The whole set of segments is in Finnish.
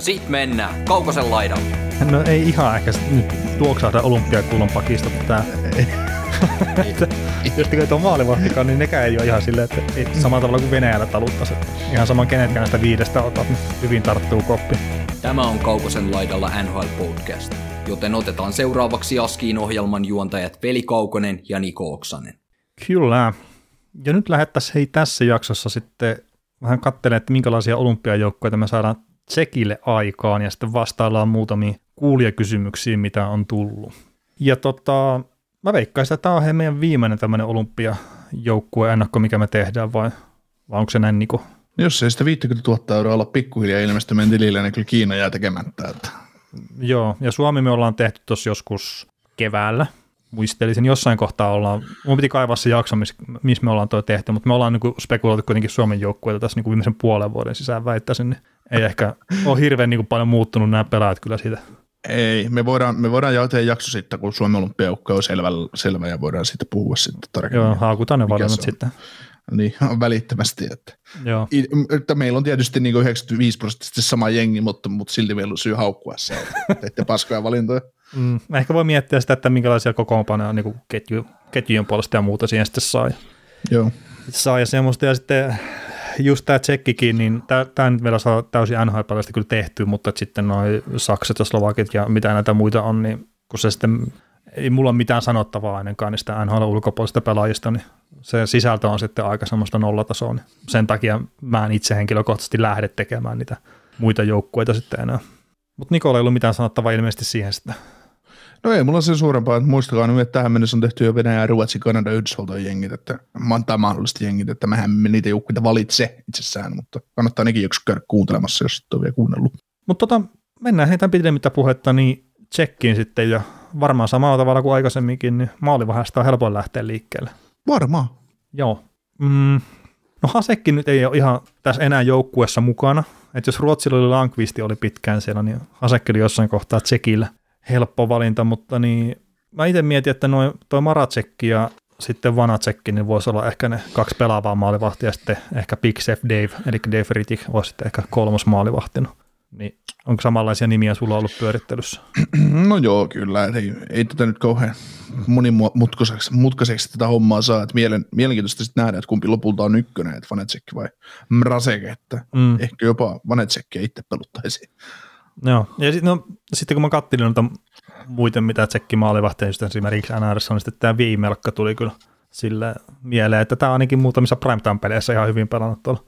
Ja sit mennään Kaukosen laidalle. No ei ihan ehkä nyt tuoksahda olympiakuulon pakista, mutta tää... Jos tekee tuo maalivahtikaan, niin nekään ei ole ihan silleen, että ei, samalla tavalla kuin Venäjällä taluttaisi. Ihan sama kenetkään näistä viidestä otat, niin hyvin tarttuu koppi. Tämä on Kaukosen laidalla NHL Podcast, joten otetaan seuraavaksi Askiin ohjelman juontajat Veli Kaukonen ja Niko Oksanen. Kyllä. Ja nyt lähettäisiin hei tässä jaksossa sitten vähän katselemaan, että minkälaisia olympiajoukkoja me saadaan Tsekille aikaan ja sitten vastaillaan muutamiin kuulijakysymyksiin, mitä on tullut. Ja tota, mä veikkaisin, että tämä on meidän viimeinen tämmöinen olympiajoukkue ennakko, mikä me tehdään, vai, vai onko se näin Niko? Jos ei sitä 50 000 euroa olla pikkuhiljaa ilmestymään tilille, niin kyllä Kiina jää tekemättä. Että. Joo, ja Suomi me ollaan tehty tuossa joskus keväällä, muistelisin, jossain kohtaa ollaan, mun piti kaivaa se jakso, missä miss me ollaan toi tehty, mutta me ollaan niin spekuloitu kuitenkin Suomen joukkueita tässä niin kuin viimeisen puolen vuoden sisään väittäisin, niin ei ehkä ole hirveän niin kuin paljon muuttunut nämä pelaajat kyllä siitä. Ei, me voidaan, me voidaan tehdä jakso sitten, kun Suomen olympiajoukko on selvä, selvä ja voidaan sitten puhua sitten tarkemmin. Joo, haakutaan ne valinnat sitten. Niin, välittömästi. Että. Joo. että meillä on tietysti niin 95 prosenttisesti sama jengi, mutta, mutta silti meillä on syy haukkua se, että paskoja valintoja. Mm, ehkä voi miettiä sitä, että minkälaisia kokoonpanoja niin ketju, ketjujen puolesta ja muuta siihen sitten saa. Joo. Saa ja semmoista, ja sitten just tämä tsekkikin, niin tämä nyt vielä saa täysin nhl kyllä tehty, mutta sitten noin Saksat ja Slovakit ja mitä näitä muita on, niin kun se sitten ei mulla ole mitään sanottavaa ennenkaan niistä NHL ulkopuolista pelaajista, niin se sisältö on sitten aika semmoista nollatasoa, niin sen takia mä en itse henkilökohtaisesti lähde tekemään niitä muita joukkueita sitten enää. Mutta Nikola ei ollut mitään sanottavaa ilmeisesti siihen sitten. No ei mulla sen suurempaa, että muistakaa nyt, että tähän mennessä on tehty jo Venäjä, Ruotsi, Kanada, Yhdysvaltojen jengit, että tai mahdollisesti jengit, että mehän me niitä joukkueita valitse itsessään, mutta kannattaa nekin joku käydä kuuntelemassa, jos et ole vielä kuunnellut. Mutta tota, mennään heitä pidemmittä puhetta, niin tsekkiin sitten ja varmaan samalla tavalla kuin aikaisemminkin, niin maalivahasta on helpoin lähteä liikkeelle. Varmaan. Joo. Mm, no Hasekki nyt ei ole ihan tässä enää joukkuessa mukana. Että jos Ruotsilla oli Lankvisti oli pitkään siellä, niin Hasekki oli jossain kohtaa Tsekillä helppo valinta, mutta niin mä itse mietin, että noin toi Maratsekki ja sitten Vanatsekki, niin voisi olla ehkä ne kaksi pelaavaa maalivahtia ja sitten ehkä Big Chef Dave, eli Dave Rittick voisi sitten ehkä kolmas maalivahtina. Niin onko samanlaisia nimiä sulla ollut pyörittelyssä? No joo, kyllä. Ei, ei tätä nyt kauhean monimutkaiseksi mutkaiseksi tätä hommaa saa. Että mielen, mielenkiintoista sitten nähdä, että kumpi lopulta on ykkönen, että Vanetsek vai Mrasek, että mm. ehkä jopa Vanetsekkiä itse peluttaisiin. Joo, ja sit, no, sitten kun mä kattelin noita muita, mitä tsekki maalivahteen, esimerkiksi NRS, niin sitten tämä viimelkka tuli kyllä sille mieleen, että tämä on ainakin muutamissa primetime-peleissä ihan hyvin pelannut tuolla,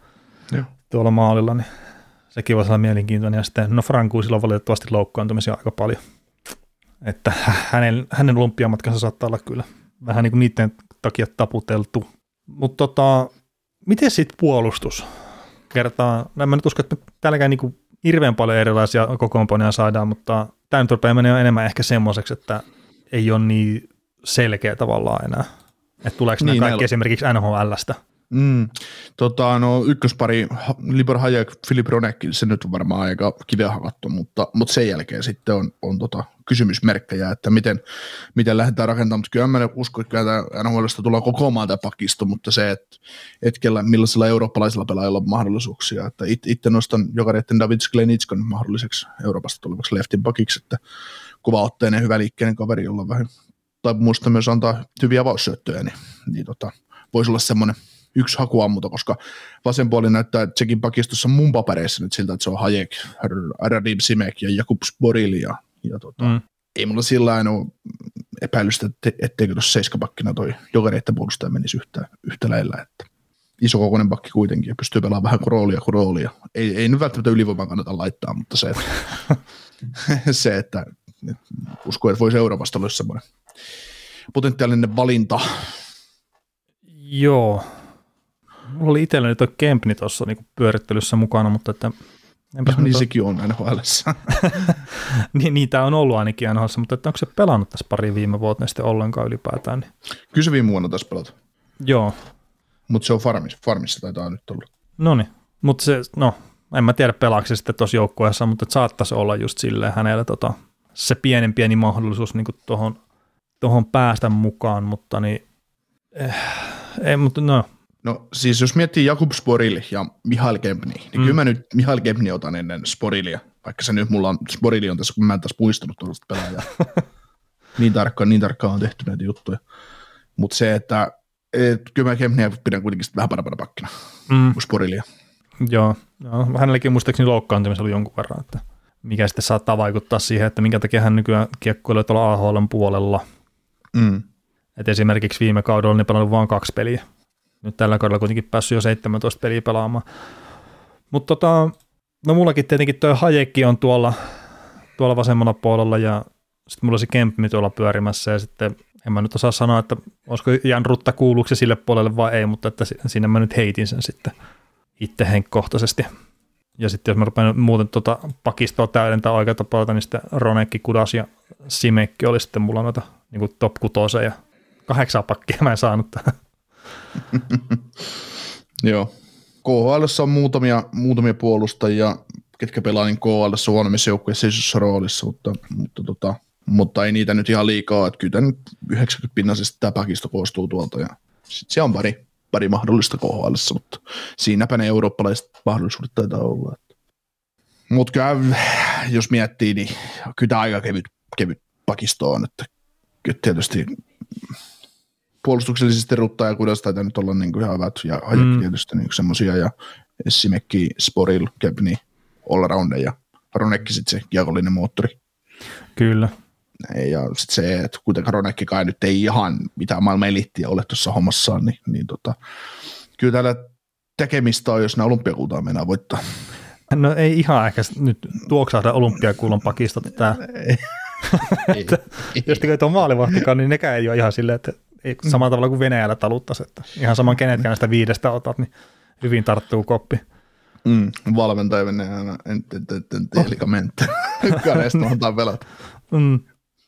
Joo. tuolla maalilla, niin sekin voisi olla mielenkiintoinen. Ja sitten, no Frankuusilla on valitettavasti loukkaantumisia aika paljon, että hänen, hänen olympiamatkansa saattaa olla kyllä vähän niin kuin niiden takia taputeltu. Mutta tota, miten sitten puolustus? Kertaa, no mä nyt uskon, että täälläkään niin hirveän paljon erilaisia kokoonpanoja saadaan, mutta tämä nyt rupeaa menemään enemmän ehkä semmoiseksi, että ei ole niin selkeä tavallaan enää. Että tuleeko niin, nämä kaikki esimerkiksi NHLstä? Mm. Tota, no, ykköspari Libor Hayek, Filip Ronek, se nyt on varmaan aika kiveä hakattu, mutta, mutta sen jälkeen sitten on, on tota, kysymysmerkkejä, että miten, miten lähdetään rakentamaan, mutta kyllä mä uskon, että kyllä NHLista tulee koko maan tämä pakisto, mutta se, että hetkellä millaisilla eurooppalaisilla pelaajilla on mahdollisuuksia, että it, itse nostan jokareiden David Sklenitskan mahdolliseksi Euroopasta tulevaksi leftin pakiksi, että kuvaotteinen, hyvä liikkeinen kaveri, jolla on vähän tai muista myös antaa hyviä avaussyöttöjä, niin, niin tota, voisi olla semmoinen yksi hakuammuta, koska vasen puoli näyttää Tsekin pakistossa mun papereissa nyt siltä, että se on Hayek, Radim Simek ja Jakubs Boril ja, ja tota, mm. ei mulla sillä ole epäilystä, että etteikö tuossa seiskapakkina toi jokereiden puolustaja menisi yhtä, yhtä lailla, että iso kokoinen pakki kuitenkin ja pystyy pelaamaan vähän kuin roolia kuin roolia. Ei, ei nyt välttämättä ylivoiman kannata laittaa, mutta se, että, se, että, että uskon, että voisi Euroopasta olla semmoinen potentiaalinen valinta. Joo, Mulla oli itselleni tuo Kempni tuossa niin pyörittelyssä mukana, mutta että Enpäs niin ole- sekin on nhl niin, niitä on ollut ainakin NHL, mutta että onko se pelannut tässä pari viime vuotta sitten ollenkaan ylipäätään. Niin. Kyllä se viime vuonna taas pelata. Joo, Mutta se on farmissa, farmissa taitaa nyt olla. no niin. Mutta se, no, en mä tiedä pelaako se sitten tuossa joukkueessa, mutta että saattaisi olla just silleen hänellä tota, se pienen pieni mahdollisuus niin tuohon tohon päästä mukaan, mutta niin, eh, ei, mutta no, No siis jos miettii Jakub Sporil ja Mihail Kempni, niin Mm. kyllä mä nyt Mihail Kempni otan ennen Sporilia, vaikka se nyt mulla on, Sporili on tässä, kun mä en taas muistanut tuollaista pelaajaa. niin tarkkaan, niin tarkkaan on tehty näitä juttuja. Mutta se, että et, kyllä mä Kempniä pidän kuitenkin vähän parempana pakkina mm, kuin Sporilia. joo, joo, hänelläkin muistaakseni loukkaantumista oli jonkun verran, että mikä sitten saattaa vaikuttaa siihen, että minkä takia hän nykyään kiekkoilee tuolla AHLn puolella. Mm. Et esimerkiksi viime kaudella niin pelannut vain kaksi peliä. Nyt tällä kaudella kuitenkin päässyt jo 17 peliä pelaamaan. Mutta tota, no mullakin tietenkin tuo Hajekki on tuolla, tuolla vasemmalla puolella ja sitten mulla on se Kempmi tuolla pyörimässä ja sitten en mä nyt osaa sanoa, että olisiko Jan Rutta kuuluuko sille puolelle vai ei, mutta että si- sinne mä nyt heitin sen sitten itse henkkohtaisesti. Ja sitten jos mä rupean muuten tuota pakistoa täydentää oikealta puolelta, niin sitten Ronekki, Kudas ja Simekki oli sitten mulla noita niin top kutosen ja kahdeksan pakkia mä en saanut tähän. Joo. KHL on muutamia, muutamia puolustajia, ketkä pelaa niin KHL huonommissa joukkueissa isossa roolissa, mutta, mutta, tota, mutta, ei niitä nyt ihan liikaa, että kyllä tämä nyt 90 pinnasesta tämä pakisto koostuu tuolta ja sitten se on pari, pari mahdollista KHL, mutta siinäpä ne eurooppalaiset mahdollisuudet taitaa olla. Mutta kyllä, jos miettii, niin kyllä tämä aika kevyt, kevyt pakisto on, että kyllä tietysti puolustuksellisesti Rutta ja Kudas taitaa nyt olla niin kuin ihan hyvät, ja Hajek Mm. tietysti niin semmoisia, ja Simekki, Sporil, Kepni, Allrounder ja Ronekki sitten se kiekollinen moottori. Kyllä. Ja sitten se, että kuitenkaan Ronekki kai nyt ei ihan mitään maailman elittiä ole tuossa hommassaan, niin, niin tota, kyllä täällä tekemistä on, jos nämä olympiakultaa mennään voittaa. No ei ihan ehkä nyt tuoksahda olympiakuulon pakistot. Tää. ei, Tietysti kun tuo maalivahtikaan, niin nekään ei ole ihan silleen, että ei, samalla tavalla kuin Venäjällä taluttaisi, että ihan saman kenetkään näistä viidestä otat, niin hyvin tarttuu koppi. mm, valmentaja menee aina entelikamenttä. Kaneesta antaa pelata. Mm,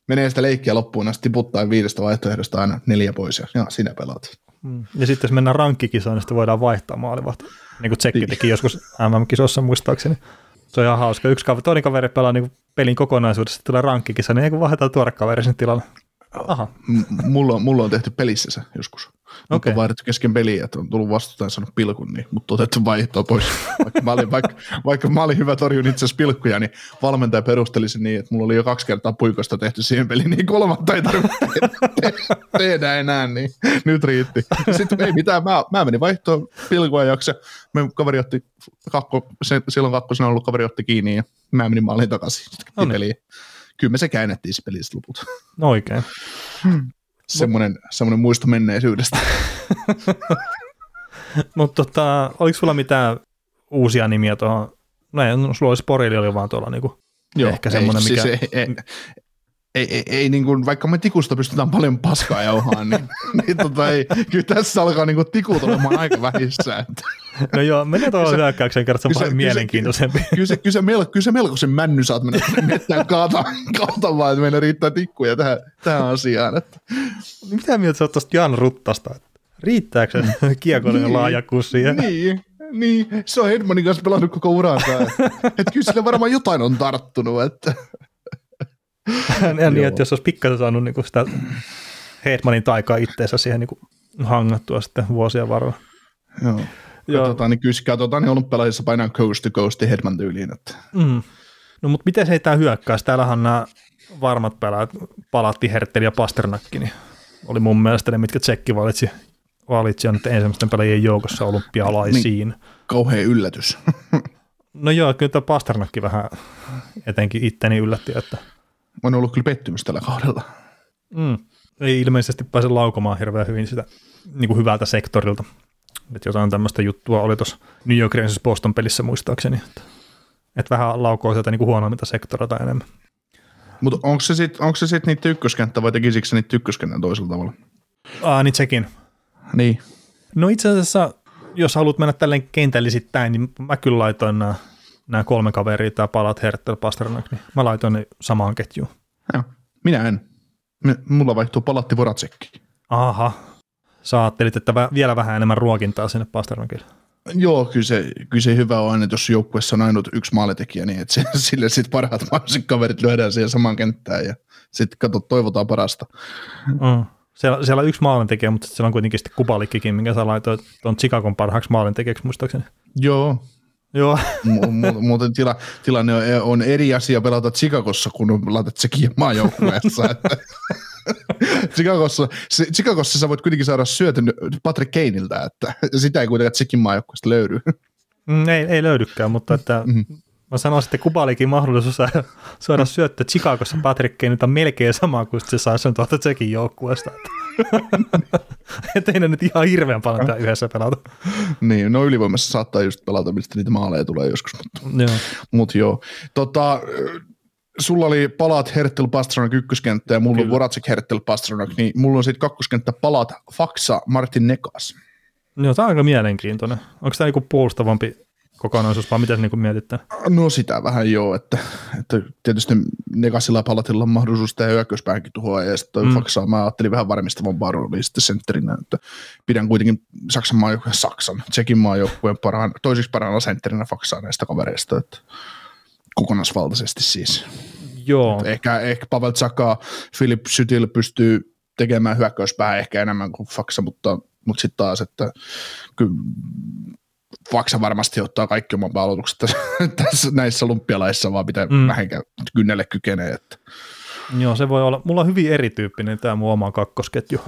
Menee sitä leikkiä loppuun asti tiputtaa viidestä vaihtoehdosta aina neljä pois ja, ja sinä pelaat. mm. Ja sitten jos mennään rankkikisaan, niin sitten voidaan vaihtaa maalivahti. Niin kuin Tsekki teki joskus MM-kisossa muistaakseni. Se on ihan hauska. Yksi kaveri, toinen kaveri pelaa niin pelin kokonaisuudessa, tulee rankkikisa, niin ei kun vaihdetaan tuore kaveri sinne tilalle. Aha, M- mulla, on, mulla on tehty pelissä se joskus. Mutta Okei. on vaihdettu kesken peliä, että on tullut vastustajan saanut pilkun, niin, mutta otettu vaihtoa pois. Vaikka mä olin, vaikka, vaikka mä olin hyvä torjun itse asiassa pilkkuja, niin valmentaja perusteli sen niin, että mulla oli jo kaksi kertaa puikosta tehty siihen peliin, niin kolmatta ei tarvitse te- te- tehdä enää, niin nyt riitti. Sitten ei mitään, mä, mä menin vaihtoon pilkua jaksa, me kaveri otti, kakko, se, silloin kakkosena ollut kaveri otti kiinni ja mä menin maaliin takaisin No niin. peliin. Kyllä me se käännettiin se pelistä lopulta no oikein. semmoinen, semmoinen muisto menneisyydestä. Mutta tota, oliko sulla mitään uusia nimiä tuohon? No ei, no, sulla oli Sporili oli vaan tuolla niinku, ehkä semmoinen, ei, mikä... Siis ei, ei, ei, ei, ei niin kuin, vaikka me tikusta pystytään paljon paskaa jauhaan, niin, niin tota, ei, kyllä tässä alkaa niin kuin, tikut olemaan aika vähissä. Että, No joo, mennään tuohon hyökkäykseen kerran, se on paljon mielenkiintoisempi. kyllä, se, kyllä, se mel, kyllä se melkoisen männy saat mennä mettään kaata, kaata vaan, että meillä riittää tikkuja tähän, tähän asiaan. Että. Mitä mieltä sä oot tuosta Jan Ruttasta? Riittääkö se kiekollinen Niin. laajakkuus siihen? Niin, niin, se on Hedmanin kanssa pelannut koko uransa. Että, että kyllä sille varmaan jotain on tarttunut. Että. Ja niin, että jos olisi pikkasen saanut niinku sitä Hedmanin taikaa itteensä siihen niinku hangattua sitten vuosien varrella. Joo. Joo. Katsotaan, niin kyllä katsotaan, niin olympialaisissa painaa coast to coast Hedman tyyliin. Että. Mm. No mutta miten se ei tämä hyökkäys? Täällähän nämä varmat pelaajat, Palatti, Hertteli ja Pasternakki, niin oli mun mielestä ne, mitkä Tsekki valitsi, valitsi nyt ensimmäisten pelaajien joukossa olympialaisiin. Niin. Kauhea yllätys. No joo, kyllä tämä Pasternakki vähän etenkin itteni yllätti, että on ollut kyllä pettymys tällä kaudella. mm, ei ilmeisesti pääse laukomaan hirveän hyvin sitä niin kuin hyvältä sektorilta. Että jotain tämmöistä juttua oli tuossa New York Rangersissa Boston pelissä muistaakseni, että, että vähän laukoo sieltä niin huonoimmilta sektorilta enemmän. Mutta onko se sitten sit niitä ykköskenttä vai tekisikö se niitä ykköskentän toisella tavalla? Aa, niin sekin. Niin. No itse asiassa, jos haluat mennä tälleen kentällisittäin, niin mä kyllä laitoin nämä nämä kolme kaveria, tämä Palat, Hertel, Pasternak, niin mä laitoin ne samaan ketjuun. Joo. Minä en. Mulla vaihtuu palatti Voracekki. Aha, sä ajattelit, että vielä vähän enemmän ruokintaa sinne Pasternakille. Joo, kyllä se, kyllä se hyvä on aina, että jos joukkueessa on ainut yksi maalitekijä, niin että se, sille sitten parhaat mahdolliset kaverit lyödään siihen samaan kenttään ja sitten kato, toivotaan parasta. Mm. Siellä, siellä on yksi maalintekijä, mutta siellä on kuitenkin sitten kupalikkikin, minkä sä laitoit tuon Chicagon parhaaksi maalintekijäksi muistaakseni. Joo, Joo, mu- muuten tila, tilanne on, on, eri asia pelata Chicagossa, kun laitat sekin maajoukkueessa. Chicagossa, se, Chicagossa sä voit kuitenkin saada syötön Patrick Kaneiltä, että sitä ei kuitenkaan Tsekin maajoukkueesta löydy. Mm, ei, ei löydykään, mutta että Mhm. Mä sanoisin, että Kubalikin mahdollisuus saada, saada syöttö Chicagossa Patrickiin nyt on melkein sama kuin se saa sen tuolta Tsekin joukkueesta. Että ei ne nyt ihan hirveän paljon tää yhdessä pelata. niin, no ylivoimassa saattaa just pelata, mistä niitä maaleja tulee joskus, mutta Joo. Mut joo. Tota, sulla oli palat Hertel Pastranak ykköskenttä ja mulla on Kyllä. Voracek Hertel Pastranak, niin mulla on sitten kakkoskenttä palat Faksa Martin Nekas. Joo, tämä on aika mielenkiintoinen. Onko tämä niinku puolustavampi kokonaisuus, vai mitä niinku mietitte? No sitä vähän joo, että, että tietysti Nekasilla ja Palatilla on mahdollisuus tehdä hyökkäyspäänkin tuhoa ja sitten Mm. Faksaa mä ajattelin vähän varmistavampaa roolia sitten sentterinä, että pidän kuitenkin Saksan maajoukkueen Saksan, Tsekin maajoukkueen parhaan, toiseksi parhaana sentterinä Faksaa näistä kavereista, että kokonaisvaltaisesti siis. Joo, Ehkä, ehkä Pavel Tsaka, Filip Sytil pystyy tekemään hyökkäyspää ehkä enemmän kuin Faksa, mutta, mutta sitten taas, että kyllä Faksa varmasti ottaa kaikki oman aloitukset tässä, tässä näissä lumpialaissa, vaan pitää Mm. vähänkään kynnelle kykenee. Että. joo, se voi olla. Mulla on hyvin erityyppinen tämä mun oma kakkosketju.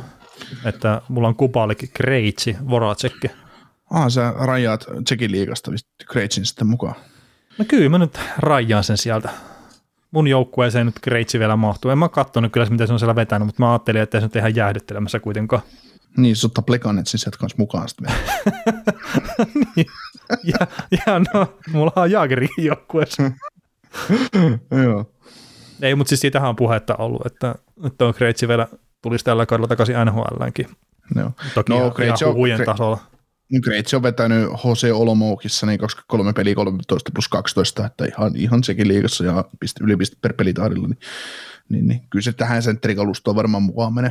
Että mulla on Kubalik, Kreitsi, Voracekki. Ah, sä rajaat Tsekin liigasta Kreitsin sitten mukaan. No kyllä mä nyt rajaan sen sieltä. Mun joukkueeseen nyt Kreitsi vielä mahtuu. En mä katsonut kyllä, mitä se on siellä vetänyt, mutta mä ajattelin, että se nyt ihan jäähdyttelemässä kuitenkaan. Niin, sä ottaa Plekanetsin sieltä kanssa mukaan sitten vielä. Ja, ja no, mulla on Jaagerin joukkueessa. Joo. Ei, mutta siis siitähän on puhetta ollut, että, että on Kreitsi vielä tulisi tällä kaudella takaisin NHLäänkin. Joo. Toki No, no, ihan, Kreitsi ihan on- huhujen Kre- tasolla. Kreitsi on vetänyt HC Olomoukissa niin 23 peliä 13 plus 12, että ihan, ihan sekin liigassa ja piste, yli piste per pelitahdilla, niin, niin, niin, kyllä se tähän sentterikalustoon varmaan mukaan menee.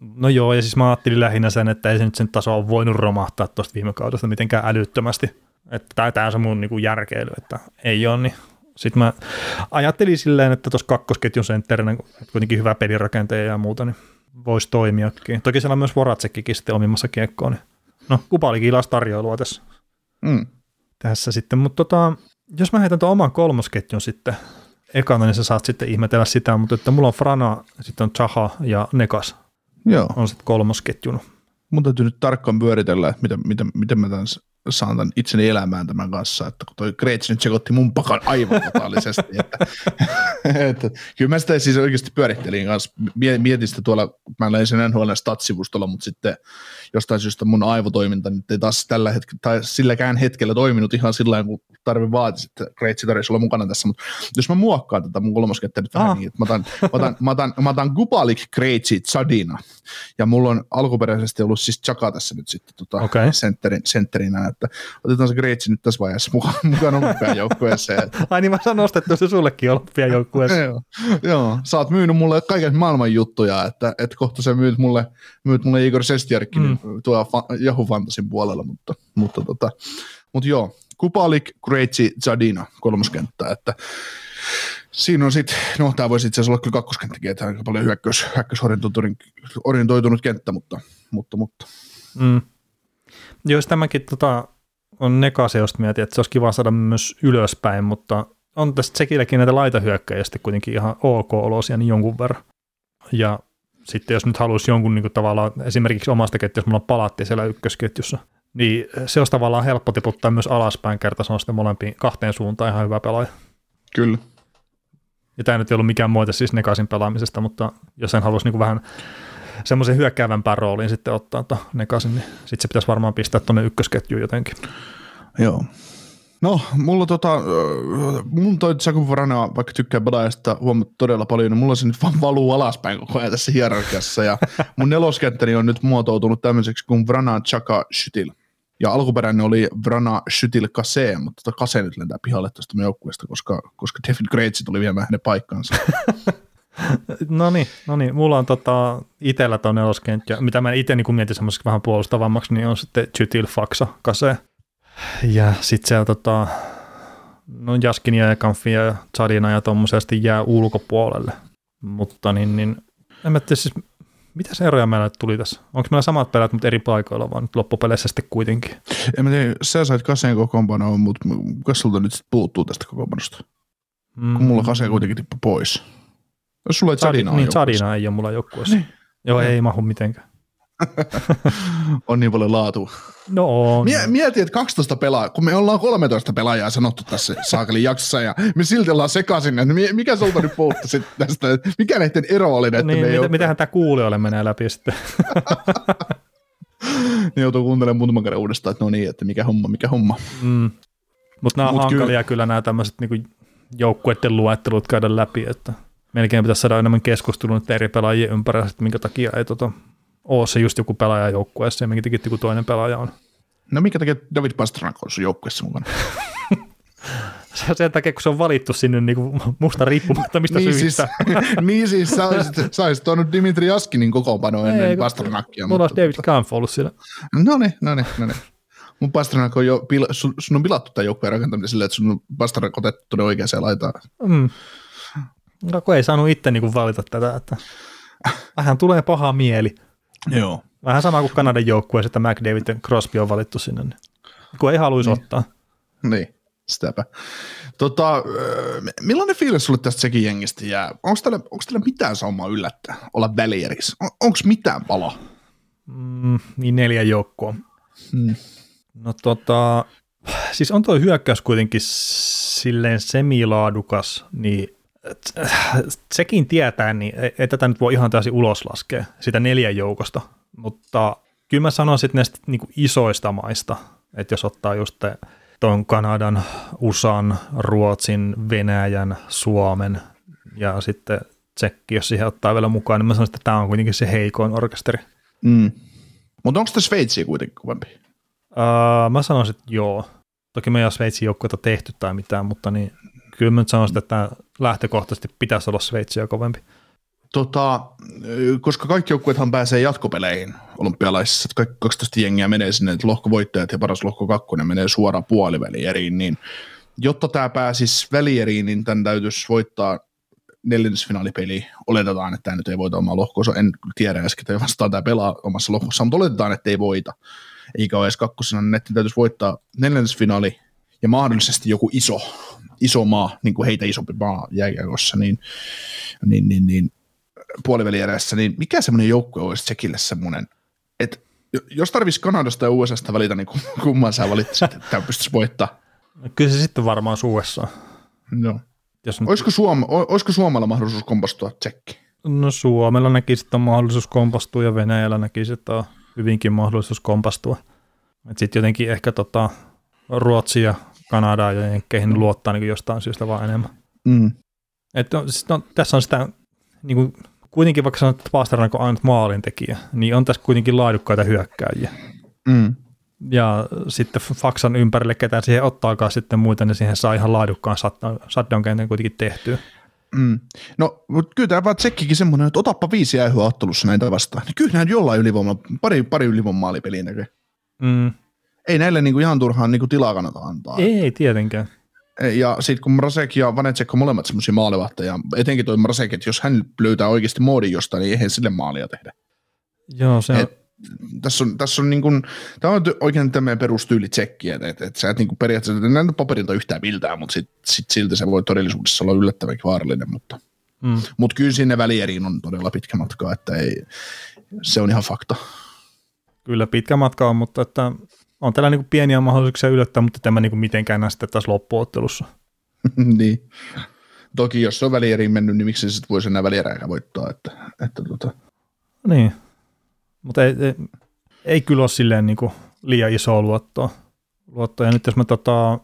No joo, ja siis mä ajattelin lähinnä sen, että ei se nyt sen taso ole voinut romahtaa tuosta viime kaudesta mitenkään älyttömästi. Että tämä on se mun niinku järkeily, että ei ole, niin sitten mä ajattelin silleen, että tuossa kakkosketjun sentterinä, kuitenkin hyvä pelirakenteen ja muuta, niin voisi toimiakin. Toki siellä on myös Voratsekikin sitten omimmassa kiekkoon. Niin. No, kupalikin ilas tarjoilua tässä, Mm. tässä sitten, mutta tota, jos mä heitän tuon oman kolmosketjun sitten ekana, niin sä saat sitten ihmetellä sitä, mutta että mulla on Frana, sitten on Chaha ja Nekas Joo, on sitten kolmosketjun. mun täytyy nyt tarkkaan pyöritellä, että miten, miten, miten mä tämän saan tämän itseni elämään tämän kanssa, että kun toi Kreitsi nyt sekoitti mun pakan aivan totaalisesti, että, että, kyllä mä sitä siis oikeasti pyörittelin kanssa, Mie- mietin sitä tuolla, mä löin sen NHL stat-sivustolla, mutta sitten jostain syystä mun aivotoiminta nyt ei taas tällä hetkellä, tai silläkään hetkellä toiminut ihan sillä lailla, kun tarve vaatisi, että Kreitsi tarvitsisi olla mukana tässä, mutta jos mä muokkaan tätä mun kolmoskettä nyt vähän Ah. niin, että mä otan, mä otan, mä otan, mä otan Gubalik, Kreitsi, Zadina, ja mulla on alkuperäisesti ollut siis Chaka tässä nyt sitten tota, Okei. sentterin, sentterinä, että otetaan se Kreitsi nyt tässä vaiheessa mukaan, mukaan olympiajoukkueeseen. Ai niin mä sanoin, nostettu se sullekin olympiajoukkueessa. Joo, joo, sä oot myynyt mulle kaiken maailman juttuja, että, että kohta sä myyt mulle, myyt mulle Igor Sestjärkin Mm. Tuo fa- Yahoo Fantasin puolella, mutta, mutta, tota, mutta joo, Kupalik, Kreitsi, Zadina, kolmoskenttä, että siinä on sitten, no tämä voisi itse asiassa olla kyllä kakkoskenttäkin, että aika paljon hyökkäys, hyökkäysorientoitunut kenttä, mutta, mutta, mutta Mm. Jos tämäkin tota, on nekase, jos mietin, että se olisi kiva saada myös ylöspäin, mutta on tässä Tsekilläkin näitä laitahyökkäjiä sitten kuitenkin ihan ok olosia niin jonkun verran. Ja sitten jos nyt haluaisi jonkun niin kuin tavallaan, esimerkiksi omasta ketjusta, jos mulla palatti siellä ykkösketjussa, niin se olisi tavallaan helppo tiputtaa myös alaspäin kerta, se on sitten molempiin kahteen suuntaan ihan hyvä pelaaja. kyllä. Ja tämä nyt ei ollut mikään moite siis Nekasin pelaamisesta, mutta jos sen haluaisi niin vähän semmoisen hyökkäävämpään rooliin sitten ottaa Nekasin, niin sitten se pitäisi varmaan pistää tuonne ykkösketjuun jotenkin. Joo. No, mulla tota, mun toi Saku Varana, vaikka tykkää pelaajasta huomattu todella paljon, niin mulla se nyt vaan valuu alaspäin koko ajan tässä hierarkiassa, ja mun neloskenttäni on nyt muotoutunut tämmöiseksi kuin Vrana Chaka Shytil. Ja alkuperäinen oli Vrana Shytil Kase, mutta tota Kase nyt lentää pihalle tuosta joukkueesta, koska, koska Devin Greitsi tuli viemään hänen paikkaansa. No niin, no niin. mulla on tota, itellä tuo neloskenttä, mitä mä itse niin mietin semmoiseksi vähän puolustavammaksi, niin on sitten Chytil Faxa Kase. Ja sitten siellä tota, no Jaskinia ja Kamfia ja Chadina ja tuommoisesti jää ulkopuolelle. Mutta niin, niin en mä tiedä siis, mitä se eroja meillä tuli tässä? Onko meillä samat pelät, mutta eri paikoilla, vaan nyt loppupeleissä sitten kuitenkin? En mä tiedä, sä sait Kaseen kokoonpanoon, mutta kas sulta nyt sitten puuttuu tästä kokoonpanosta? Mm. Kun mulla Kase kuitenkin tippui pois. Jos sulla ei Chadina Niin, Chadina ei ole mulla joukkueessa. Niin. Joo, ei mahu mitenkään. on niin paljon laatua. No on. Mie- mieti, että 12 pelaajaa, kun me ollaan 13 pelaajaa sanottu tässä saakelin jaksossa, ja me silti ollaan sekaisin, että mikä sulta nyt puuttu sitten tästä, mikä näiden ero oli, että niin, me mitä, mitähän tämä kuulijoille menee läpi sitten. ne joutuu kuuntelemaan muutaman kerran uudestaan, että no niin, että mikä homma, mikä homma. Mm. Mutta nämä on Mut hankalia kyllä, kyllä nämä tämmöiset niinku joukkueiden luettelut käydä läpi, että melkein pitäisi saada enemmän keskustelua eri pelaajien ympärillä, että minkä takia ei tota, ole se just joku pelaaja joukkueessa ja minkä takia joku toinen pelaaja on. No minkä takia David Pasternak on sun joukkueessa mukana? sen takia, kun se on valittu sinne niin kuin musta riippumattomista niin syistä. Siis, niin siis sä olisit, sä olisit tuonut Dimitri Askinin kokoonpano ennen Pasternakia. Mulla olisi David Kampf ollut siellä. No niin, no niin, no niin. Mun Pasternak on jo, pil, sun, sun on pilattu tämän joukkueen rakentaminen silleen, että sun on Pasternak otettu tuonne oikeaan laitaan. Mm. No kun ei saanut itse niin kuin valita tätä, että vähän tulee paha mieli. Joo. Vähän sama kuin Kanadan joukkueessa, että McDavid ja Crosby on valittu sinne, niin kun ei haluaisi niin. ottaa. Niin, sitäpä. Tota, millainen fiilis sulle tästä sekin jengistä jää? Onko teillä, onko teillä mitään saumaa yllättää olla välieris? On, onko mitään pala? Mm, niin neljä joukkoa. Hmm. No tota, siis on tuo hyökkäys kuitenkin silleen semilaadukas, niin sekin tietää, niin ei tätä nyt voi ihan täysin ulos laskea, sitä neljän joukosta, mutta kyllä mä sanoisin näistä niin kuin isoista maista, että jos ottaa just tuon Kanadan, USAn, Ruotsin, Venäjän, Suomen ja sitten Tsekki, jos siihen ottaa vielä mukaan, niin mä sanoisin, että tämä on kuitenkin se heikoin orkesteri. Mm. Mutta onko tämä Sveitsi kuitenkin kovempi? Uh, mä sanoisin, että joo. Toki me ei ole Sveitsin joukkueita tehty tai mitään, mutta niin, kyllä mä nyt sanoisin, että lähtökohtaisesti pitäisi olla Sveitsiä kovempi. Tota, koska kaikki joukkueethan pääsee jatkopeleihin olympialaisissa, että 12 jengiä menee sinne, että lohkovoittajat ja paras lohko kakkonen menee suoraan puolivälieriin, niin jotta tämä pääsisi välieriin, niin tämän täytyisi voittaa neljännesfinaalipeli. Oletetaan, että tämä nyt ei voita omaa lohkoa, en tiedä äsken, että vastaan tämä pelaa omassa lohkossa, mutta oletetaan, että ei voita. Eikä ole edes kakkosena, niin täytyisi voittaa neljännesfinaali ja mahdollisesti joku iso, iso maa, niin kuin heitä isompi maa jääkiekossa, niin, niin, niin, niin puolivälierässä, niin mikä semmoinen joukkue olisi Tsekille semmoinen, että jos tarvitsisi Kanadasta ja USAsta valita, niin kumman sä valitsisit, että tämä pystyisi voittaa? No, kyllä se sitten varmaan USA. No. Jos nyt... olisiko, Suom- olisiko Suomella mahdollisuus kompastua Tsekki? No Suomella näki sitten mahdollisuus kompastua ja Venäjällä näki sitten on hyvinkin mahdollisuus kompastua. Sitten jotenkin ehkä tota, Ruotsi ja Kanada ja Jenkkeihin luottaa niin jostain syystä vaan enemmän. Mm. Et no, siis no, tässä on sitä niin kuin kuitenkin vaikka sanot, että Pasternak on ainut maalintekijä, niin on tässä kuitenkin laadukkaita hyökkääjiä. Mm. Ja sitten Faksan ympärille ketään siihen ottaakaan sitten muita, niin siihen saa ihan laadukkaan shutdown kentän kuitenkin tehtyä. Mm. No, mutta kyllä tämä vaan tsekkikin semmoinen, että otappa viisi jäähyä ottelussa näitä vastaan. Niin kyllähän jollain ylivoima, pari, pari ylivoiman maalipeliä näkyy. Mm. Ei näille niinku ihan turhaan niinku tilaa kannata antaa. Ei tietenkään. Ja sitten kun Mrazek ja Vanecek on molemmat semmoisia maalivahteja, etenkin toi Mrazek, että jos hän löytää oikeasti moodin jostain, niin eihän sille maalia tehdä. Joo, se on. Et, tässä on, tässä on, niin kuin, tämä on oikein tämmöinen perustyyli tsekki, että, että, että sä et niin kuin periaatteessa et näytä paperilta yhtään miltään, mutta sit, sit silti se voi todellisuudessa olla yllättävänkin vaarallinen, mutta, mm. mutta kyllä sinne välieriin on todella pitkä matka, että ei, se on ihan fakta. Kyllä pitkä matka on, mutta että on täällä niin pieniä mahdollisuuksia yllättää, mutta tämä niin mitenkään näe sitten taas loppuottelussa. niin. Toki jos se on välieriin mennyt, niin miksi se sitten voisi enää välierääkään voittaa. Että, että tota. Niin, mutta ei, ei, ei kyllä ole silleen niin kuin liian isoa luottoa. luottoa. Ja nyt jos mä tota,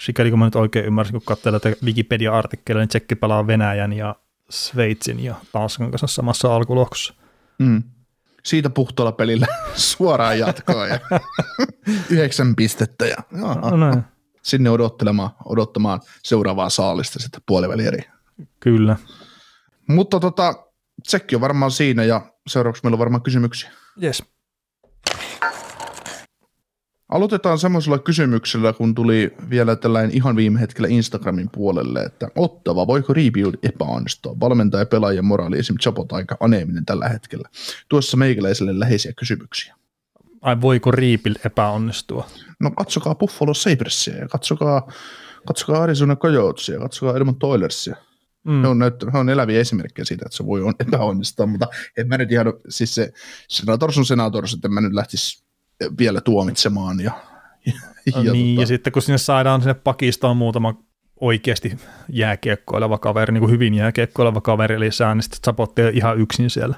sikäli kun mä nyt oikein ymmärsin, kun katselee tätä Wikipedia-artikkeleja, niin Tsekki pelaa Venäjän ja Sveitsin ja Tanskan kanssa samassa alkulohkossa. Mm. Siitä puhtoilla pelillä suoraan jatkoon ja yhdeksän pistettä ja No, näin. sinne odottelemaan, odottamaan seuraavaa saalista sitten puolivälieriä. Kyllä. Mutta tota, tsekki on varmaan siinä ja seuraavaksi meillä on varmaan kysymyksiä. Yes. Aloitetaan semmoisella kysymyksellä, kun tuli vielä tällainen ihan viime hetkellä Instagramin puolelle, että ottava, voiko rebuild epäonnistua? Valmentaja, pelaaja, moraali, esim. Chapot aika aneeminen tällä hetkellä. Tuossa meikäläiselle läheisiä kysymyksiä. Ai voiko Rebuild epäonnistua? No katsokaa Buffalo Sabresia ja katsokaa, katsokaa Arizona Coyotesia ja katsokaa Edmonton Oilersia. Mm. Ne on, näyttä, ne on eläviä esimerkkejä siitä, että se voi on epäonnistua, mutta en mä nyt ihan, siis se Senators on Senators, että en mä nyt lähtisi vielä tuomitsemaan. Ja, ja, Ja, niin, tota, ja sitten kun sinne saadaan sinne pakistoon muutama oikeasti jääkiekkoileva kaveri, niin kuin hyvin jääkiekkoileva kaveri lisää, niin sitten Zabotti ihan yksin siellä.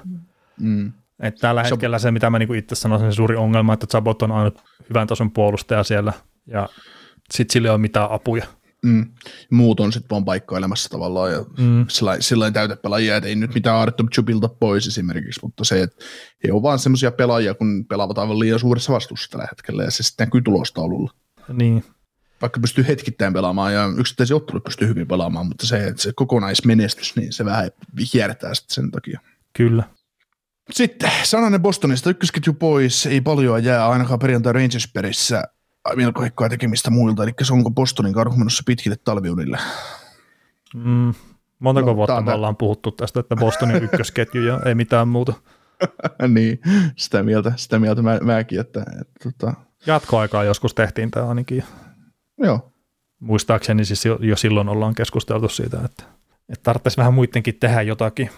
mm, Et tällä hetkellä se, mitä mä niin itse sanoisin, se suuri ongelma, että Zabot on ainut hyvän tason puolustaja siellä, ja sitten sillä ei ole mitään apuja. Mm, muut on sitten vaan paikkailemassa tavallaan ja Mm. sillä täytepelaajia, että ei nyt mitään Artem Chubilta pois esimerkiksi, mutta se, että he on vaan semmoisia pelaajia, kun pelaavat aivan liian suuressa vastuussa tällä hetkellä ja se sitten näkyy tulostaululla. Niin, vaikka pystyy hetkittäin pelaamaan ja yksittäisiä ottelut pystyy hyvin pelaamaan, mutta se, että se kokonaismenestys, niin se vähän hiertää sitten sen takia. kyllä. Sitten sananen Bostonista, ykkösketju pois, ei paljon jää ainakaan perjantai Rangersperissä melko heikkoa tekemistä muilta, eli se onko Bostonin karhu menossa pitkille talviunille. Mm. Montako No, vuotta me tää- ollaan puhuttu tästä, että Bostonin ykkösketju ja ei mitään muuta. niin, sitä mieltä, sitä mieltä mä, mäkin, että, että tota, Jatkoaikaa joskus tehtiin tämä ainakin. joo, Muistaakseni siis jo, jo silloin ollaan keskusteltu siitä, että, että tarvitsisi vähän muidenkin tehdä jotakin.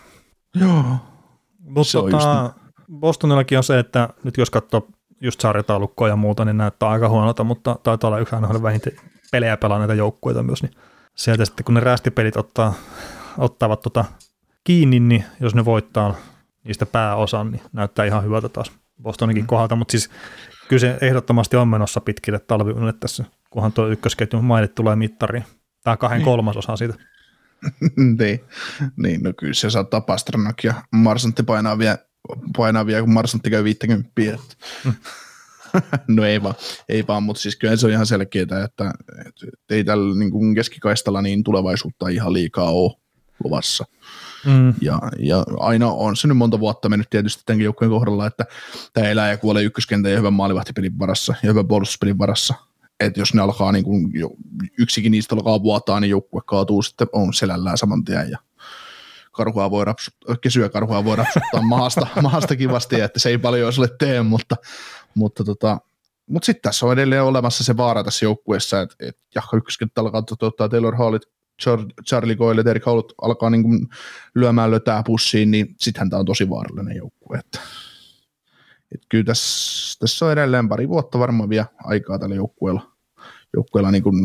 joo, Mutta tota, Bostonillakin on se, että nyt jos katsoo just sarjataulukkoa ja muuta, niin näyttää aika huonolta, mutta taitaa olla yksi aina vähintään pelejä pelaaneita joukkueita myös, niin sieltä sitten kun ne rästipelit ottaa, ottavat tota kiinni, niin jos ne voittaa niistä pääosan, niin näyttää ihan hyvältä taas Bostoninkin mm. kohdalta, mutta siis kyllä se ehdottomasti on menossa pitkille talviunille tässä, kunhan tuo ykkösketjun mainit tulee mittariin. Tämä kahden kolmasosa siitä. niin, niin, no kyllä se saattaa Pasternak ja Marsantti painaa vielä, painaa vielä kun Marsantti käy 50. Että. no ei vaan, ei vaan, mutta siis kyllä se on ihan selkeää, että, että ei tällä niin kuin keskikaistalla niin tulevaisuutta ihan liikaa ole luvassa. Mm. Ja, ja aina on se nyt monta vuotta mennyt tietysti tämänkin joukkueen kohdalla, että tämä elää ja kuolee ykköskentän ja hyvän maalivahtipelin varassa ja hyvän puolustuspelin varassa. Että jos ne alkaa, niin kuin jo, yksikin niistä alkaa vuotaa, niin joukkue kaatuu sitten, on selällään saman tien ja karhua voi rapsuttaa, kesyä karhua voi rapsuttaa maasta, maasta kivasti, että se ei paljon sille tee, mutta, mutta tota, mutta sitten tässä on edelleen olemassa se vaara tässä joukkueessa, että, että jahka ykköskenttä alkaa toteuttaa Taylor Hallit, Char- Charlie Coyle, Derek Howlett alkaa niin lyömään lötää pussiin, niin sittenhän tämä on tosi vaarallinen joukkue. Että, että kyllä tässä, tässä on edelleen pari vuotta varmaan vielä aikaa tällä joukkueella, joukkueella niin kuin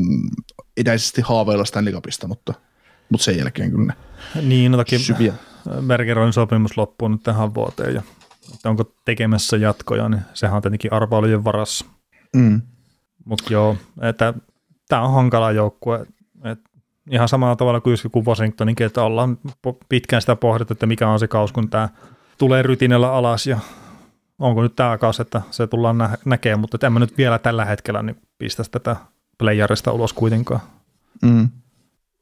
etäisesti haaveilla Stanley Cupista, mutta, mutta sen jälkeen kyllä Niin, no toki syviä. Bergeronin sopimus loppuu nyt tähän vuoteen ja onko tekemässä jatkoja, niin sehän on tietenkin arvailujen varassa. Mm. Mutta joo, että tämä on hankala joukkue. Et ihan samalla tavalla kuin joku Washingtoninkin, että ollaan pitkään sitä pohdittu, että mikä on se kaus, kun tämä tulee rytinellä alas ja onko nyt tämä kaus, että se tullaan nä- näkemään, mutta en mä nyt vielä tällä hetkellä niin pistäisi tätä playerista ulos kuitenkaan. Mm.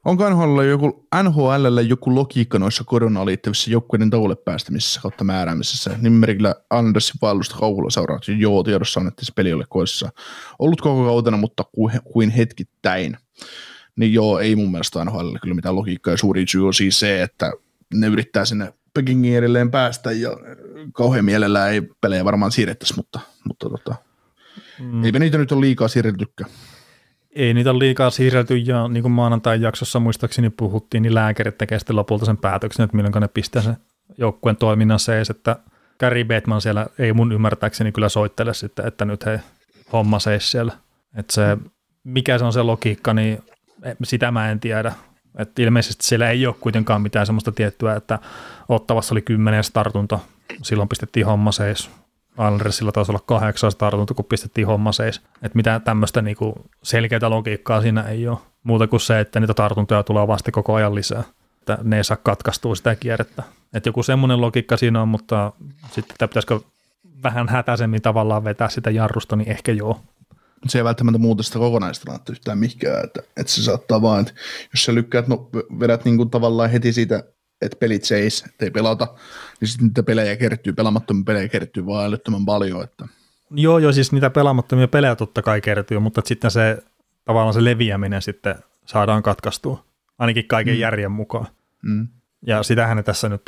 Onko NHL joku, NHLlle joku logiikka noissa koronaan liittyvissä joukkueiden tauolle päästämisessä kautta määräämisessä? Nimimerkillä Andersin vaellusta kauhulla seuraavaksi. Joo, tiedossa on, että se peli ole koissa ollut koko kautena, mutta kuin, kuin hetkittäin. Niin joo, ei mun mielestä NHL kyllä mitään logiikkaa. Ja suurin syy on siis se, että ne yrittää sinne Pekingin edelleen päästä ja kauhean mielellään ei pelejä varmaan siirrettäisi, mutta, mutta tota, mm. eipä niitä nyt ole liikaa siirretykään. Ei niitä ole liikaa siirrelty ja niin kuin maanantain jaksossa muistaakseni puhuttiin, niin lääkärit tekee sitten lopulta sen päätöksen, että milloin ne pistää sen joukkueen toiminnan seis, että Gary Bateman siellä ei mun ymmärtääkseni kyllä soittele sitten, että nyt hei, homma seis siellä. Että se, mikä se on se logiikka, niin e- sitä mä en tiedä. Että ilmeisesti siellä ei ole kuitenkaan mitään semmoista tiettyä, että Ottavassa oli kymmenen tartunta, silloin pistettiin homma seis. Islandersilla taisi olla kahdeksan tartunta, kun pistettiin homma seis. Että mitään tämmöistä niinku selkeää logiikkaa siinä ei ole. Muuta kuin se, että niitä tartuntoja tulee vasta koko ajan lisää. Että ne ei saa katkaistua sitä kierrettä. Että joku semmoinen logiikka siinä on, mutta sitten että pitäisikö vähän hätäisemmin tavallaan vetää sitä jarrusta, niin ehkä joo. Se ei välttämättä muuta sitä kokonaistilannetta yhtään mihinkään, että, että se saattaa vaan, että jos sä lykkäät, no, vedät niin kuin tavallaan heti siitä, että pelit seis, ei pelata, niin sitten niitä pelejä kertyy, pelaamattomia pelejä kertyy vaan älyttömän paljon, että Joo, joo, siis niitä pelaamattomia pelejä totta kai kertyy, mutta sitten se tavallaan se leviäminen sitten saadaan katkaistua, ainakin kaiken mm. järjen mukaan. mm, Ja sitähän ne tässä nyt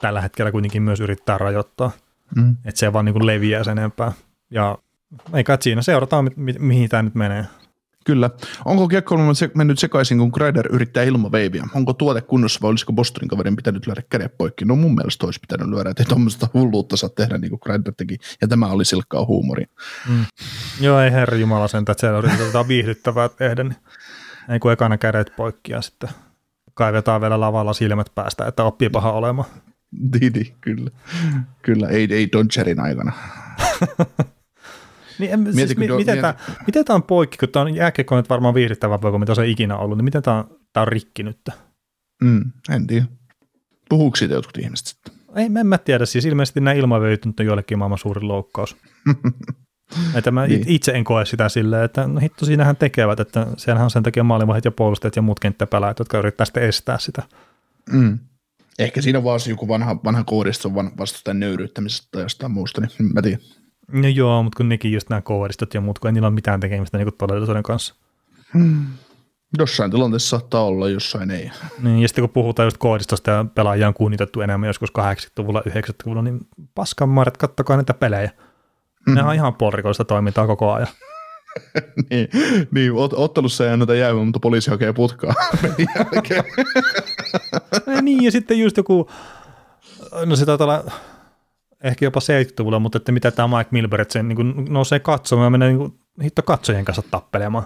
tällä hetkellä kuitenkin myös yrittää rajoittaa, mm. että se vaan niin kuin leviää sen enempää. Ja ei kai siinä seurataan, mi- mi- mihin tämä nyt menee. Kyllä. Onko kiekkoilma se, mennyt sekaisin, kun Kreider yrittää ilmaveiviä? Onko tuote kunnossa vai olisiko Bostonin kaverin pitänyt lyödä kädet poikki? No mun mielestä olisi pitänyt lyödä, että ei tuommoista hulluutta saa tehdä niin kuin Kreider teki. Ja tämä oli silkkaa huumori. Mm. Joo, ei herra Jumala sen, että siellä yritetään viihdyttävää tehdä, niin ei kun ekana kädet poikki ja sitten kaivetaan vielä lavalla silmät päästä, että oppii paha olemaan. Didi, kyllä. Kyllä, ei, ei Dodgerin aikana. Niin, siis, Mietitkö mi, do- miten, miet- tämä, miten tämä on poikki, kun tämä on jääkiekko nyt varmaan viihdyttävämpää kuin mitä se on ikinä ollut, niin miten tämä on, tämä on rikki nyt? Mm, en tiedä. Puhuuko siitä jotkut ihmiset sitten? Ei, en mä tiedä, siis ilmeisesti nämä ilmavöityt on joillekin maailman suurin loukkaus. että mä Niin. itse en koe sitä silleen, että no hitto siinähän tekevät, että siellähän on sen takia maalivahdit ja puolustajat ja muut kenttäpelaajat, jotka yrittää sitten estää sitä. Mm. Ehkä siinä vaan se joku vanha, vanha koodistus on vastustajan nöyryyttämisestä tai jostain muusta, niin mä tiedä. No joo, mutta kun nekin just nämä koodistot ja muut, kun ei niillä ole mitään tekemistä niin todellisuuden kanssa. Jossain tilanteessa saattaa olla, jossain ei. Niin, ja sitten kun puhutaan just koodistosta ja pelaajia on kunnitettu enemmän joskus 80-luvulla, 90-luvulla, niin paskan maaret, kattokaa niitä pelejä. Mm. Ne on ihan polrikoista toimintaa koko ajan. niin, niin ot- ottelussa ei anneta jäämään, mutta poliisi hakee putkaa jälkeen. Ja niin, ja sitten just joku, no se taitaa olla ehkä jopa 70-luvulla, mutta että mitä tämä Mike Milbury, että se niin nousee katsomaan ja menee niin hitto katsojien kanssa tappelemaan.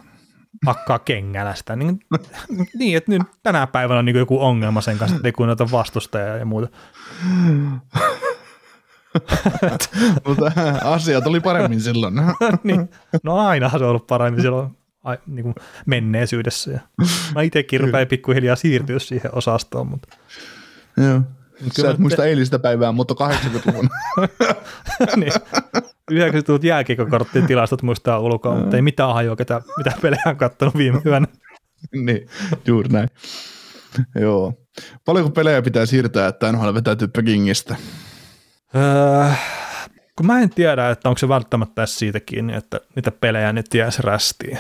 Hakkaa kengällä sitä. Niin, niin, että nyt tänä päivänä on niin joku ongelma sen kanssa, että ei kuunnelta vastustajaa ja muuta. mutta asiat oli paremmin silloin. niin, no ainahan se on ollut paremmin silloin ai, niin kuin menneisyydessä. Ja mä itsekin rupean pikkuhiljaa siirtyä siihen osastoon, mutta Joo. Kyllä Sä et muista eilistä päivää, mutta 80-luvun. niin. 90-luvut jääkiekkokorttien tilastot muistaa ulkoa, mutta ei mitään hajua, ketä, mitä pelejä on katsonut viime yönä. niin, juuri näin. Joo. Paljonko pelejä pitää siirtää, että NHL vetäytyy Pekingistä? Öö, kun mä en tiedä, että onko se välttämättä edes siitä kiinni, että niitä pelejä nyt jäisi rästiin.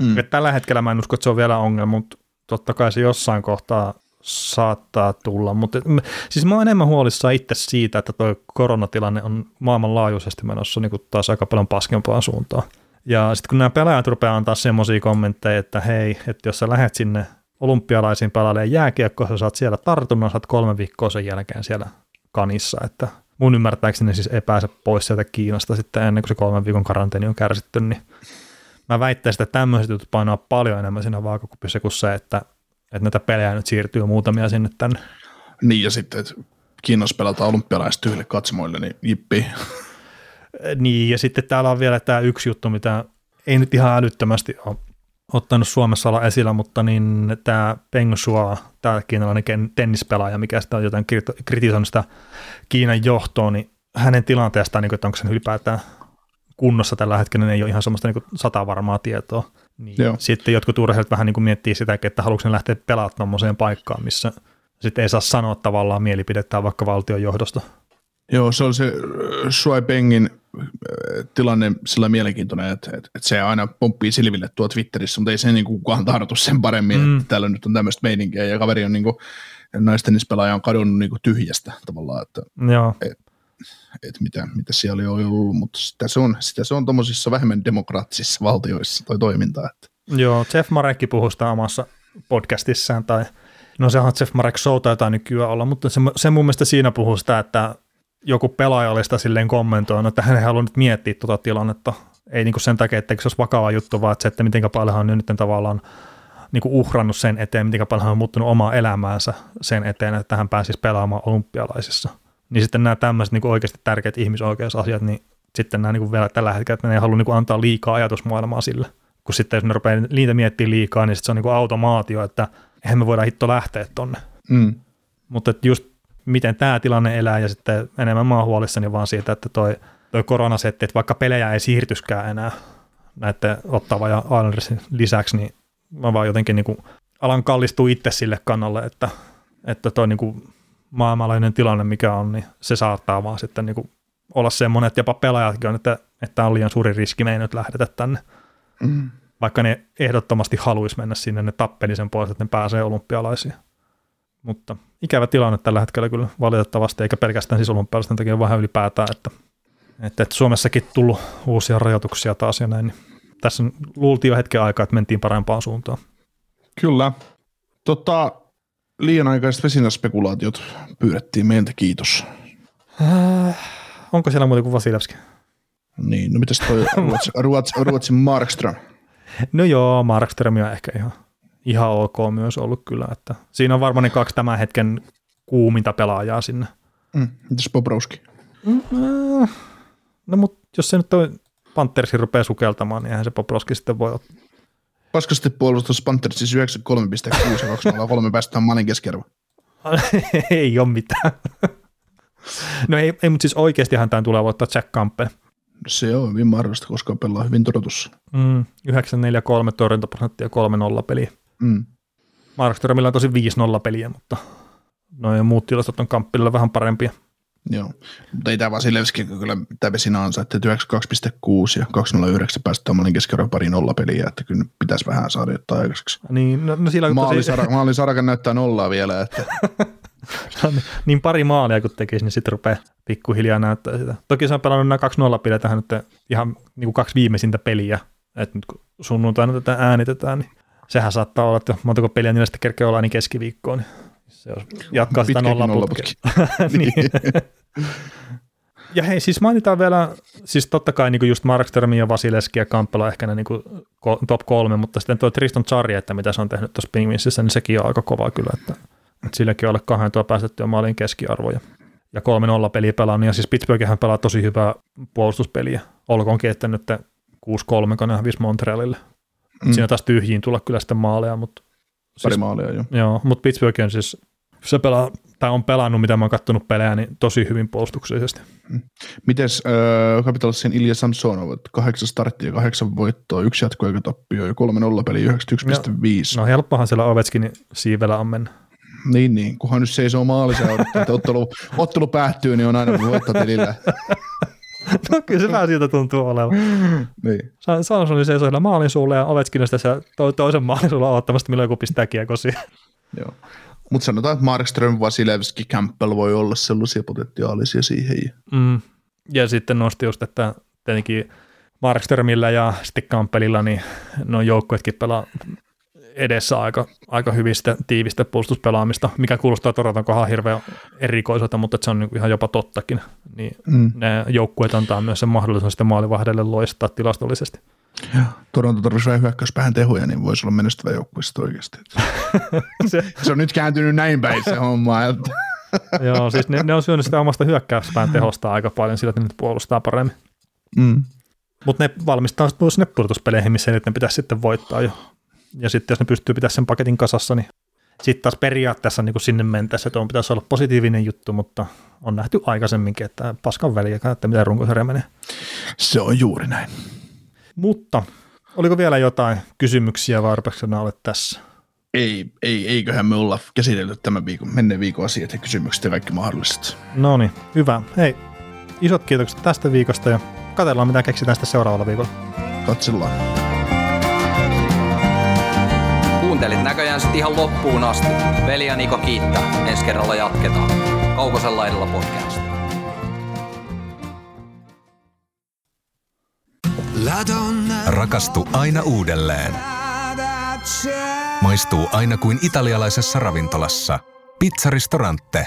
Mm. Et Tällä hetkellä mä en usko, että se on vielä ongelma, mutta totta kai se jossain kohtaa saattaa tulla. Mutta et- m- siis mä oon enemmän huolissaan itse siitä, että tuo koronatilanne on maailmanlaajuisesti menossa niin kuin taas aika paljon paskempaan suuntaan. Ja sitten kun nämä pelaajat rupeaa antaa semmoisia kommentteja, että hei, että jos sä lähdet sinne olympialaisiin pelailemaan jääkiekkoa, sä saat siellä tartunnan, saat kolme viikkoa sen jälkeen siellä kanissa, että mun ymmärtääkseni siis ei pääse pois sieltä Kiinasta sitten ennen kuin se kolmen viikon karanteeni on kärsitty, niin mä väittäisin, että tämmöiset jutut painaa paljon enemmän siinä vaakakupissa kuin se, että, että näitä pelejä nyt siirtyy muutamia sinne tänne. Niin, ja sitten, että Kiinassa pelataan olympialaiset tyhjille katsomoille, niin jippi. Niin, ja sitten täällä on vielä tämä yksi juttu, mitä ei nyt ihan älyttömästi ole ottanut Suomessa olla esillä, mutta niin tämä Peng Shuai, tämä kiinalainen tennispelaaja, mikä sitä on jotain kriti- kritisoinut sitä Kiinan johtoa, niin hänen tilanteestaan, niin kuin, että onko se ylipäätään kunnossa tällä hetkellä, niin ei ole ihan semmoista niin sata varmaa tietoa. Niin Joo. sitten jotkut urheilijat vähän niin kuin miettii sitä, että haluatko ne lähteä pelaamaan tuommoiseen paikkaan, missä sitten ei saa sanoa tavallaan mielipidettään vaikka valtion johdosta. Joo, se on se äh, Shuai Pengin äh, tilanne sillä mielenkiintoinen, että, että, että se aina pomppii silville tuo Twitterissä, mutta ei se niin kuin kukaan tartu sen paremmin, Mm. että täällä nyt on tämmöistä meininkiä ja kaveri on niin kuin, naistennispelaaja on kadonnut niin kuin tyhjästä tavallaan, että, Joo, että mitä, mitä siellä on ollut, mutta sitä se on, sitä se on tuommoisissa vähemmän demokraattisissa valtioissa toi toiminta, että Joo, Jeff Marekki puhui sitä omassa podcastissaan, tai no sehän on Jeff Marek Show taitaa nykyään olla, mutta se, se mun mielestä siinä puhuu sitä, että joku pelaaja oli sitä silleen kommentoinut, että hän ei halua nyt miettiä tuota tilannetta, ei niin kuin sen takia, että se olisi vakava juttu, vaan että se, että miten paljon hän on nyt tavallaan niin kuin uhrannut sen eteen, miten paljon hän on muuttunut omaa elämäänsä sen eteen, että hän pääsisi pelaamaan olympialaisissa. Niin sitten nämä tämmöiset niin oikeasti tärkeät ihmisoikeusasiat, niin sitten nämä niin vielä tällä hetkellä, että ne ei halua niin antaa liikaa ajatusmaailmaa sille. Kun sitten jos ne rupeaa niitä miettimään liikaa, niin sitten se on niin kuin automaatio, että eihän me voida hitto lähteä tonne. mm. Mutta että just miten tämä tilanne elää ja sitten enemmän mä oon huolissani vaan siitä, että toi, toi koronasetti, että vaikka pelejä ei siirtyskään enää näiden Ottava ja Islandersin lisäksi, niin mä vaan jotenkin niin kuin alan kallistua itse sille kannalle, että, että toi niin kuin maailmanlainen tilanne, mikä on, niin se saattaa vaan sitten niin kuin olla semmoinen, että jopa pelaajatkin on, että, että tämä on liian suuri riski, me ei nyt lähdetä tänne. Mm. Vaikka ne ehdottomasti haluaisi mennä sinne, ne tappeli sen puolesta, että ne pääsee olympialaisiin. Mutta ikävä tilanne tällä hetkellä kyllä valitettavasti, eikä pelkästään siis olympialaisten takia vähän ylipäätään, että, että, että Suomessakin tullut uusia rajoituksia taas ja näin. Niin tässä luultiin jo hetken aikaa, että mentiin parempaan suuntaan. Kyllä. Tota, liian aikaiset vesinäspekulaatiot pyydettiin meiltä, kiitos. Äh, onko siellä muuta kuin Vasilevski? Niin, no mitäs toi Ruotsin, Ruotsin, Ruotsin Markström? No joo, Markström on ehkä ihan, ihan ok myös ollut kyllä. Että siinä on varmaan ne kaksi tämän hetken kuuminta pelaajaa sinne. Mm, mitäs Bobrowski? Mm, äh, no mutta jos se nyt toi Panthersin rupeaa sukeltamaan, niin eihän se Bobrowski sitten voi ottaa. Paskasti puolustus Panthersin siis 93,6 ja 203 päästään maalin keskiarvo. ei ole mitään. no ei, ei mutta siis oikeastihan tämän tulee voittaa Jack Campbell. Se on hyvin mahdollista, koska pelaa hyvin Torontossa. Mm, 943 torjuntaprosenttia 3-0 peliä. Mm. Markströmillä on tosi 5-0 peliä, mutta noin muut tilastot on Kamppilla vähän parempia. Joo, mutta ei tämä Vasilevski kyllä tämä vesinä että 92,6 ja 209 päästä tuommoinen keskiarvo pari nolla peliä, että kyllä pitäisi vähän saada jotain aikaiseksi. Niin, no, no sillä Maalisara, tosi... Maalisarakan näyttää nollaa vielä, että no, niin pari maalia kun tekisi, niin sitten rupeaa pikkuhiljaa näyttää sitä. Toki se on pelannut nämä kaksi nolla tähän nyt ihan niin kuin kaksi viimeisintä peliä, että nyt kun sunnuntaina tätä äänitetään, niin sehän saattaa olla, että montako peliä niillä sitten kerkeä olla niin keskiviikkoon, niin se jatkaa sitä nolla niin. ja hei, siis mainitaan vielä, siis totta kai niin just Markström ja Vasileski ja Kamppela ehkä ne niin top kolme, mutta sitten tuo Tristan Charri, että mitä se on tehnyt tuossa Penguinsissä, niin sekin on aika kova kyllä, että, että silläkin on alle kahden tuo päästettyä maalin keskiarvoja. Ja kolme nolla peliä pelannut, ja siis Pittsburghihän pelaa tosi hyvää puolustuspeliä. Olkoonkin, että nyt 6-3, kun ne hävisi Montrealille. Mm. Siinä taas tyhjiin tulla kyllä sitten maaleja, mutta Pari siis, maalia, joo. Joo, mutta Pittsburgh on siis se pelaa, tai on pelannut, mitä mä oon kattonut pelejä, niin tosi hyvin puolustuksellisesti. Mm. Mites äh, Capitalsin Ilja Samsonov, kahdeksan starttia, kahdeksan voittoa, yksi jatkoaikatappio ja kolme nolla peli 91,5. No, no helppohan siellä Ovechkin siivellä on mennä. Niin, niin, kunhan nyt seisoo maalissa odottaa, että ottelu, ottelu päättyy, niin on aina voittotilillä. no kyllä se vähän siltä tuntuu olevan. niin. Samsoni seisoo siellä maalin suulle ja Ovechkin tässä to- toisen maalin suulla odottamasta, milloin joku pistää kiekosia. Joo. Mutta sanotaan, että Markström, Vasilevski, Campbell voi olla sellaisia potentiaalisia siihen. Mm. Ja sitten nosti just, että tietenkin Markströmillä ja sitten Campbellilla, niin no joukkuetkin pelaa edessä aika, aika hyvistä tiivistä puolustuspelaamista, mikä kuulostaa Toronton kohdalla hirveän erikoiselta, mutta se on niinku ihan jopa tottakin. Niin mm. Ne joukkueet antaa myös sen mahdollisuuden sitten maalivahdelle loistaa tilastollisesti. Ja, Toronto tarvitsisi vähän hyökkäyspäähän tehoja, niin voisi olla menestyvä joukkue oikeasti. se, se, on nyt kääntynyt näin päin se homma. Että. Joo, siis ne, ne on syönyt sitä omasta hyökkäyspään tehosta aika paljon sillä, että ne nyt puolustaa paremmin. Mm. Mutta ne valmistaa sinne pudotuspeleihin, missä ne pitäisi sitten voittaa jo. Ja sitten jos ne pystyy pitämään sen paketin kasassa, niin sitten taas periaatteessa niin kuin sinne mentäessä, että on pitäisi olla positiivinen juttu, mutta on nähty aikaisemminkin, että paskan väliä, että miten runkosarja menee. Se on juuri näin. Mutta oliko vielä jotain kysymyksiä vai olet tässä? Ei, ei, eiköhän me olla käsitellyt tämän viikon, menneen viikon asiat ja kysymykset ja kaikki mahdolliset. No niin, hyvä. Hei, isot kiitokset tästä viikosta ja katsellaan mitä keksitään sitten seuraavalla viikolla. Katsellaan. Kuuntelit näköjään sitten ihan loppuun asti. Veli ja Niko kiittää. Ensi kerralla jatketaan. Kaukosella edellä podcast. Rakastu aina uudelleen. Maistuu aina kuin italialaisessa ravintolassa. Pizzaristorante.